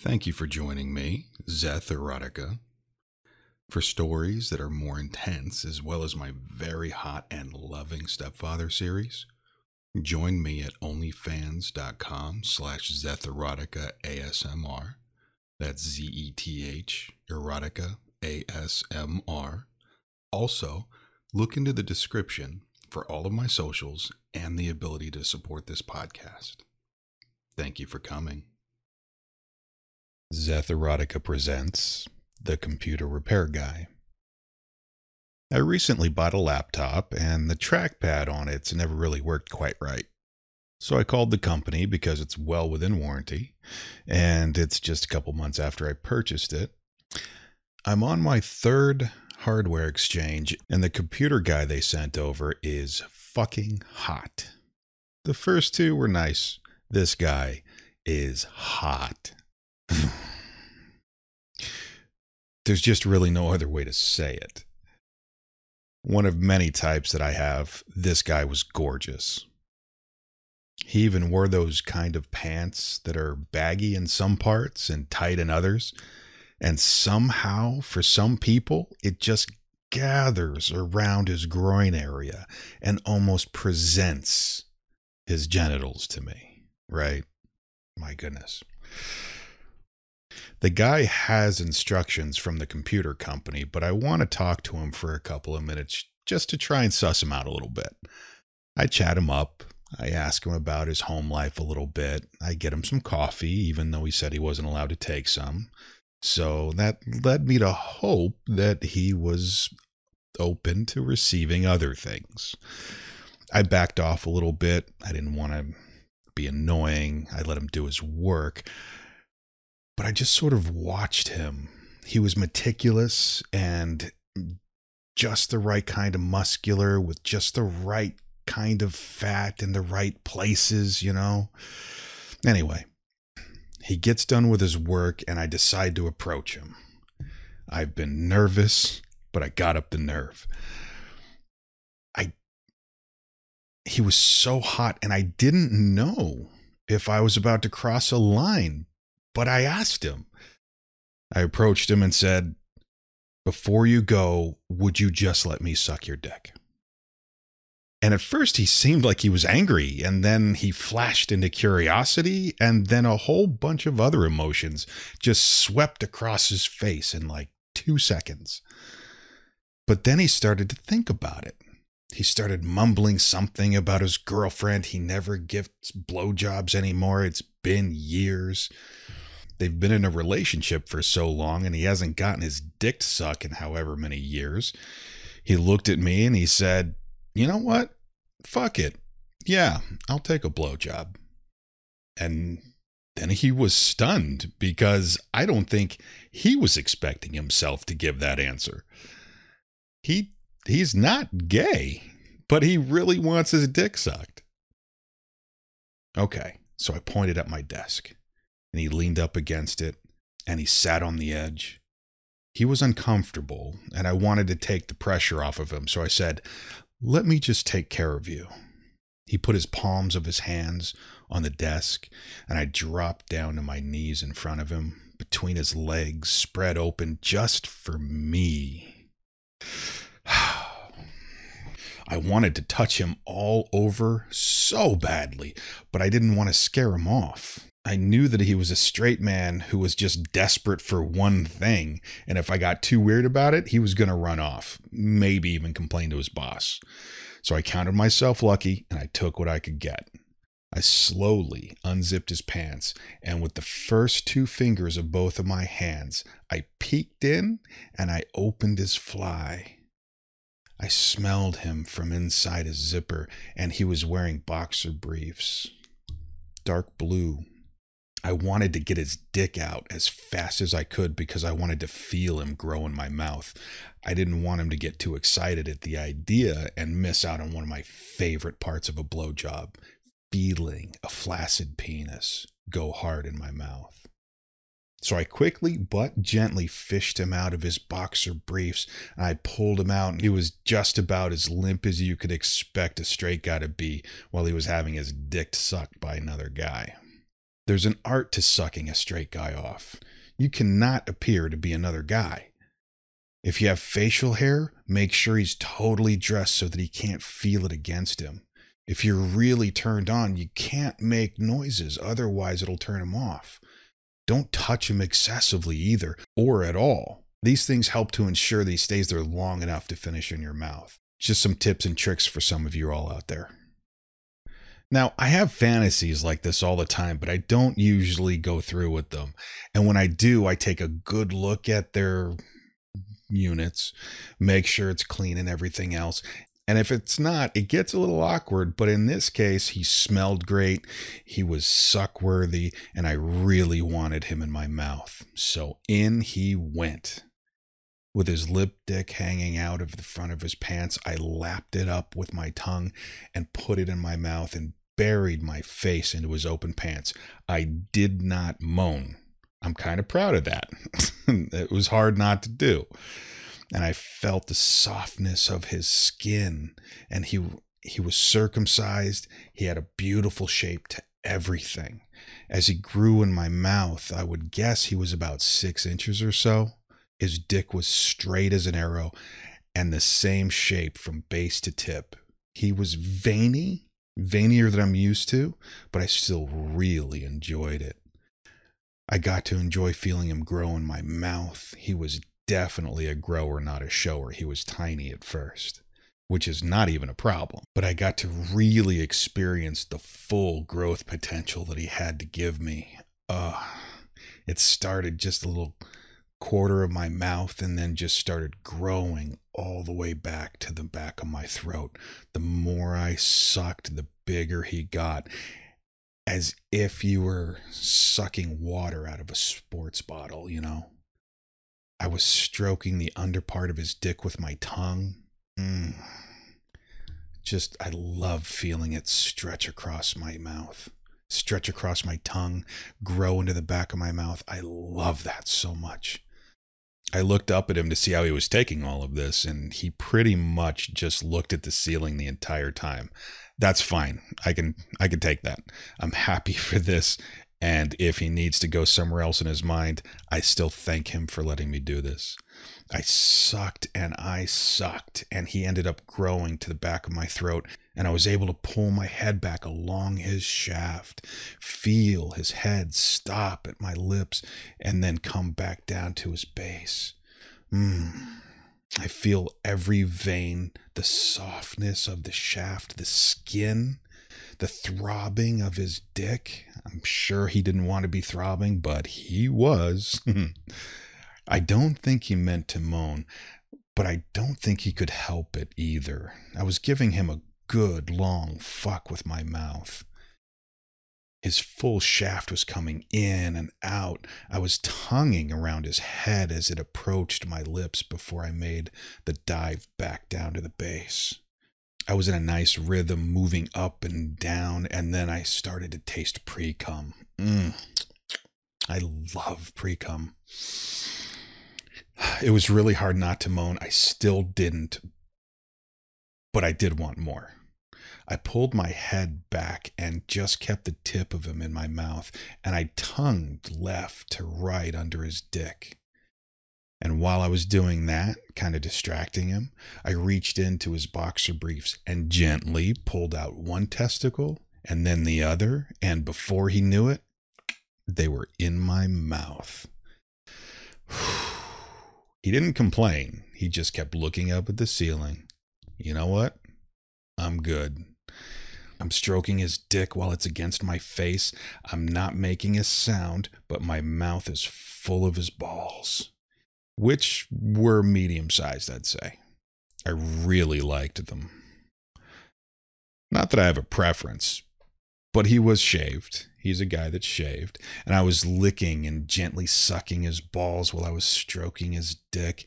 Thank you for joining me, Zeth Erotica, for stories that are more intense, as well as my very hot and loving stepfather series. Join me at onlyfans.com slash Zetherotica ASMR. That's Z-E-T-H, erotica, A-S-M-R. Also, look into the description for all of my socials and the ability to support this podcast. Thank you for coming. Zeth Erotica presents The Computer Repair Guy. I recently bought a laptop and the trackpad on it's never really worked quite right. So I called the company because it's well within warranty and it's just a couple months after I purchased it. I'm on my third hardware exchange and the computer guy they sent over is fucking hot. The first two were nice. This guy is hot. There's just really no other way to say it. One of many types that I have, this guy was gorgeous. He even wore those kind of pants that are baggy in some parts and tight in others. And somehow, for some people, it just gathers around his groin area and almost presents his genitals to me, right? My goodness. The guy has instructions from the computer company, but I want to talk to him for a couple of minutes just to try and suss him out a little bit. I chat him up. I ask him about his home life a little bit. I get him some coffee, even though he said he wasn't allowed to take some. So that led me to hope that he was open to receiving other things. I backed off a little bit. I didn't want to be annoying. I let him do his work but I just sort of watched him. He was meticulous and just the right kind of muscular with just the right kind of fat in the right places, you know? Anyway, he gets done with his work and I decide to approach him. I've been nervous, but I got up the nerve. I he was so hot and I didn't know if I was about to cross a line but I asked him. I approached him and said, Before you go, would you just let me suck your dick? And at first, he seemed like he was angry, and then he flashed into curiosity, and then a whole bunch of other emotions just swept across his face in like two seconds. But then he started to think about it. He started mumbling something about his girlfriend. He never gives blowjobs anymore. It's been years they've been in a relationship for so long and he hasn't gotten his dick sucked in however many years. He looked at me and he said, You know what? Fuck it. Yeah, I'll take a blowjob. And then he was stunned because I don't think he was expecting himself to give that answer. He he's not gay, but he really wants his dick sucked. Okay, so I pointed at my desk and he leaned up against it and he sat on the edge. He was uncomfortable and I wanted to take the pressure off of him, so I said, Let me just take care of you. He put his palms of his hands on the desk and I dropped down to my knees in front of him, between his legs, spread open just for me. I wanted to touch him all over so badly, but I didn't want to scare him off. I knew that he was a straight man who was just desperate for one thing. And if I got too weird about it, he was going to run off, maybe even complain to his boss. So I counted myself lucky and I took what I could get. I slowly unzipped his pants, and with the first two fingers of both of my hands, I peeked in and I opened his fly. I smelled him from inside his zipper, and he was wearing boxer briefs, dark blue I wanted to get his dick out as fast as I could because I wanted to feel him grow in my mouth. I didn't want him to get too excited at the idea and miss out on one of my favorite parts of a blowjob feeling a flaccid penis go hard in my mouth. So I quickly but gently fished him out of his boxer briefs and I pulled him out. And he was just about as limp as you could expect a straight guy to be while he was having his dick sucked by another guy. There's an art to sucking a straight guy off. You cannot appear to be another guy. If you have facial hair, make sure he's totally dressed so that he can't feel it against him. If you're really turned on, you can't make noises, otherwise, it'll turn him off. Don't touch him excessively either, or at all. These things help to ensure that he stays there long enough to finish in your mouth. Just some tips and tricks for some of you all out there. Now, I have fantasies like this all the time, but I don't usually go through with them. And when I do, I take a good look at their units, make sure it's clean and everything else. And if it's not, it gets a little awkward. But in this case, he smelled great, he was suck worthy, and I really wanted him in my mouth. So in he went. With his lip dick hanging out of the front of his pants, I lapped it up with my tongue and put it in my mouth and buried my face into his open pants. I did not moan. I'm kind of proud of that. it was hard not to do. And I felt the softness of his skin and he he was circumcised. He had a beautiful shape to everything. As he grew in my mouth, I would guess he was about six inches or so. His dick was straight as an arrow and the same shape from base to tip. He was veiny, veinier than I'm used to, but I still really enjoyed it. I got to enjoy feeling him grow in my mouth. He was definitely a grower, not a shower. He was tiny at first, which is not even a problem. But I got to really experience the full growth potential that he had to give me. Uh, it started just a little quarter of my mouth and then just started growing all the way back to the back of my throat. The more I sucked, the bigger he got as if you were sucking water out of a sports bottle, you know. I was stroking the underpart of his dick with my tongue. Mm. Just, I love feeling it stretch across my mouth, stretch across my tongue, grow into the back of my mouth. I love that so much. I looked up at him to see how he was taking all of this, and he pretty much just looked at the ceiling the entire time that's fine. I can I can take that. I'm happy for this. And if he needs to go somewhere else in his mind, I still thank him for letting me do this. I sucked and I sucked, and he ended up growing to the back of my throat, and I was able to pull my head back along his shaft, feel his head stop at my lips, and then come back down to his base. Mmm. I feel every vein, the softness of the shaft, the skin, the throbbing of his dick. I'm sure he didn't want to be throbbing, but he was. I don't think he meant to moan, but I don't think he could help it either. I was giving him a good long fuck with my mouth. His full shaft was coming in and out. I was tonguing around his head as it approached my lips before I made the dive back down to the base. I was in a nice rhythm, moving up and down, and then I started to taste pre cum. Mm. I love pre cum. It was really hard not to moan. I still didn't, but I did want more. I pulled my head back and just kept the tip of him in my mouth, and I tongued left to right under his dick. And while I was doing that, kind of distracting him, I reached into his boxer briefs and gently pulled out one testicle and then the other, and before he knew it, they were in my mouth. he didn't complain. He just kept looking up at the ceiling. You know what? I'm good. I'm stroking his dick while it's against my face. I'm not making a sound, but my mouth is full of his balls, which were medium sized, I'd say. I really liked them. Not that I have a preference, but he was shaved. He's a guy that's shaved. And I was licking and gently sucking his balls while I was stroking his dick.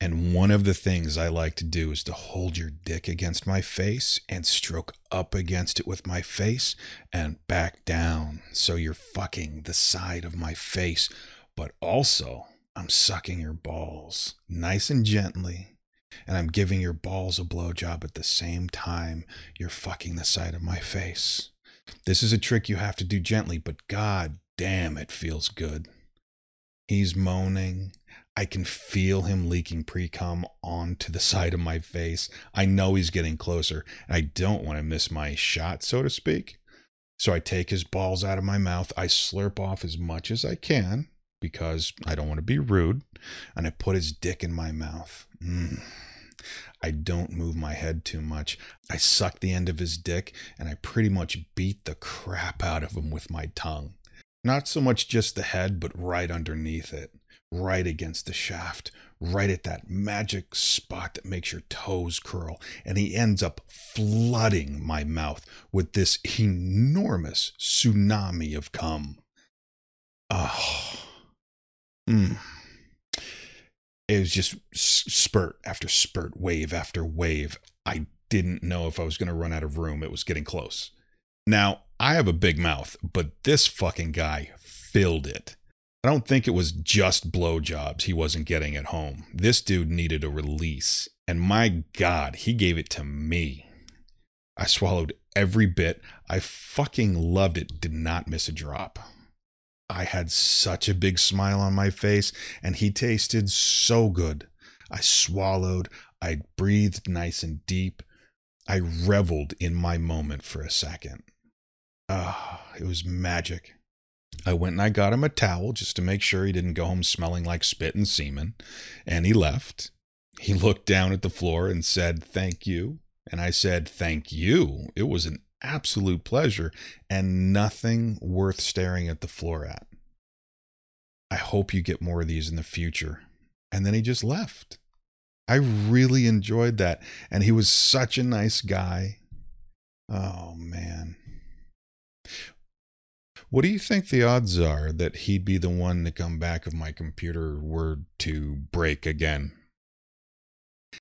And one of the things I like to do is to hold your dick against my face and stroke up against it with my face and back down. So you're fucking the side of my face, but also I'm sucking your balls nice and gently. And I'm giving your balls a blowjob at the same time you're fucking the side of my face. This is a trick you have to do gently, but god damn, it feels good. He's moaning. I can feel him leaking pre cum onto the side of my face. I know he's getting closer, and I don't want to miss my shot, so to speak. So I take his balls out of my mouth. I slurp off as much as I can because I don't want to be rude, and I put his dick in my mouth. Mm. I don't move my head too much. I suck the end of his dick, and I pretty much beat the crap out of him with my tongue. Not so much just the head, but right underneath it, right against the shaft, right at that magic spot that makes your toes curl. And he ends up flooding my mouth with this enormous tsunami of cum. Oh. Mm. It was just spurt after spurt, wave after wave. I didn't know if I was going to run out of room. It was getting close. Now, I have a big mouth, but this fucking guy filled it. I don't think it was just blowjobs he wasn't getting at home. This dude needed a release. And my God, he gave it to me. I swallowed every bit. I fucking loved it. Did not miss a drop. I had such a big smile on my face, and he tasted so good. I swallowed. I breathed nice and deep. I reveled in my moment for a second. Ah, oh, it was magic. I went and I got him a towel just to make sure he didn't go home smelling like spit and semen. And he left. He looked down at the floor and said, Thank you. And I said, Thank you. It was an absolute pleasure and nothing worth staring at the floor at. I hope you get more of these in the future. And then he just left. I really enjoyed that. And he was such a nice guy. Oh, man. What do you think the odds are that he'd be the one to come back if my computer were to break again?